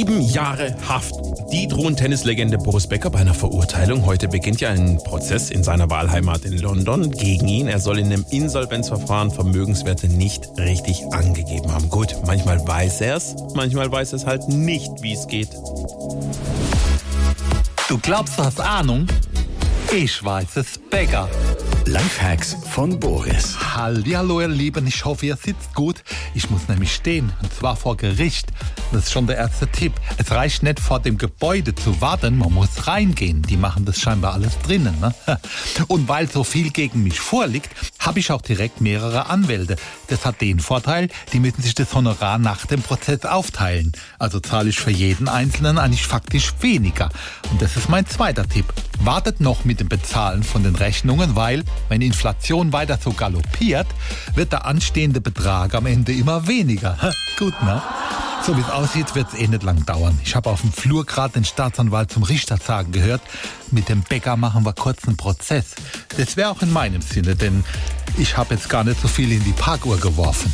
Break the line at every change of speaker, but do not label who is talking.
Sieben Jahre Haft. Die drohen Tennislegende Boris Becker bei einer Verurteilung. Heute beginnt ja ein Prozess in seiner Wahlheimat in London gegen ihn. Er soll in einem Insolvenzverfahren Vermögenswerte nicht richtig angegeben haben. Gut, manchmal weiß er es, manchmal weiß es halt nicht, wie es geht.
Du glaubst, du hast Ahnung? Ich weiß es, Becker.
Lifehacks von Boris.
Hallihallo, ihr Lieben, ich hoffe, ihr sitzt gut. Ich muss nämlich stehen, und zwar vor Gericht. Das ist schon der erste Tipp. Es reicht nicht vor dem Gebäude zu warten, man muss reingehen. Die machen das scheinbar alles drinnen. Ne? Und weil so viel gegen mich vorliegt, habe ich auch direkt mehrere Anwälte. Das hat den Vorteil, die müssen sich das Honorar nach dem Prozess aufteilen. Also zahle ich für jeden Einzelnen eigentlich faktisch weniger. Und das ist mein zweiter Tipp. Wartet noch mit dem Bezahlen von den Rechnungen, weil, wenn Inflation weiter so galoppiert, wird der anstehende Betrag am Ende immer weniger. Gut, ne? So wie es aussieht, wird es eh nicht lang dauern. Ich habe auf dem Flur gerade den Staatsanwalt zum Richter sagen gehört, mit dem Bäcker machen wir kurz einen Prozess. Das wäre auch in meinem Sinne, denn ich habe jetzt gar nicht so viel in die Parkuhr geworfen.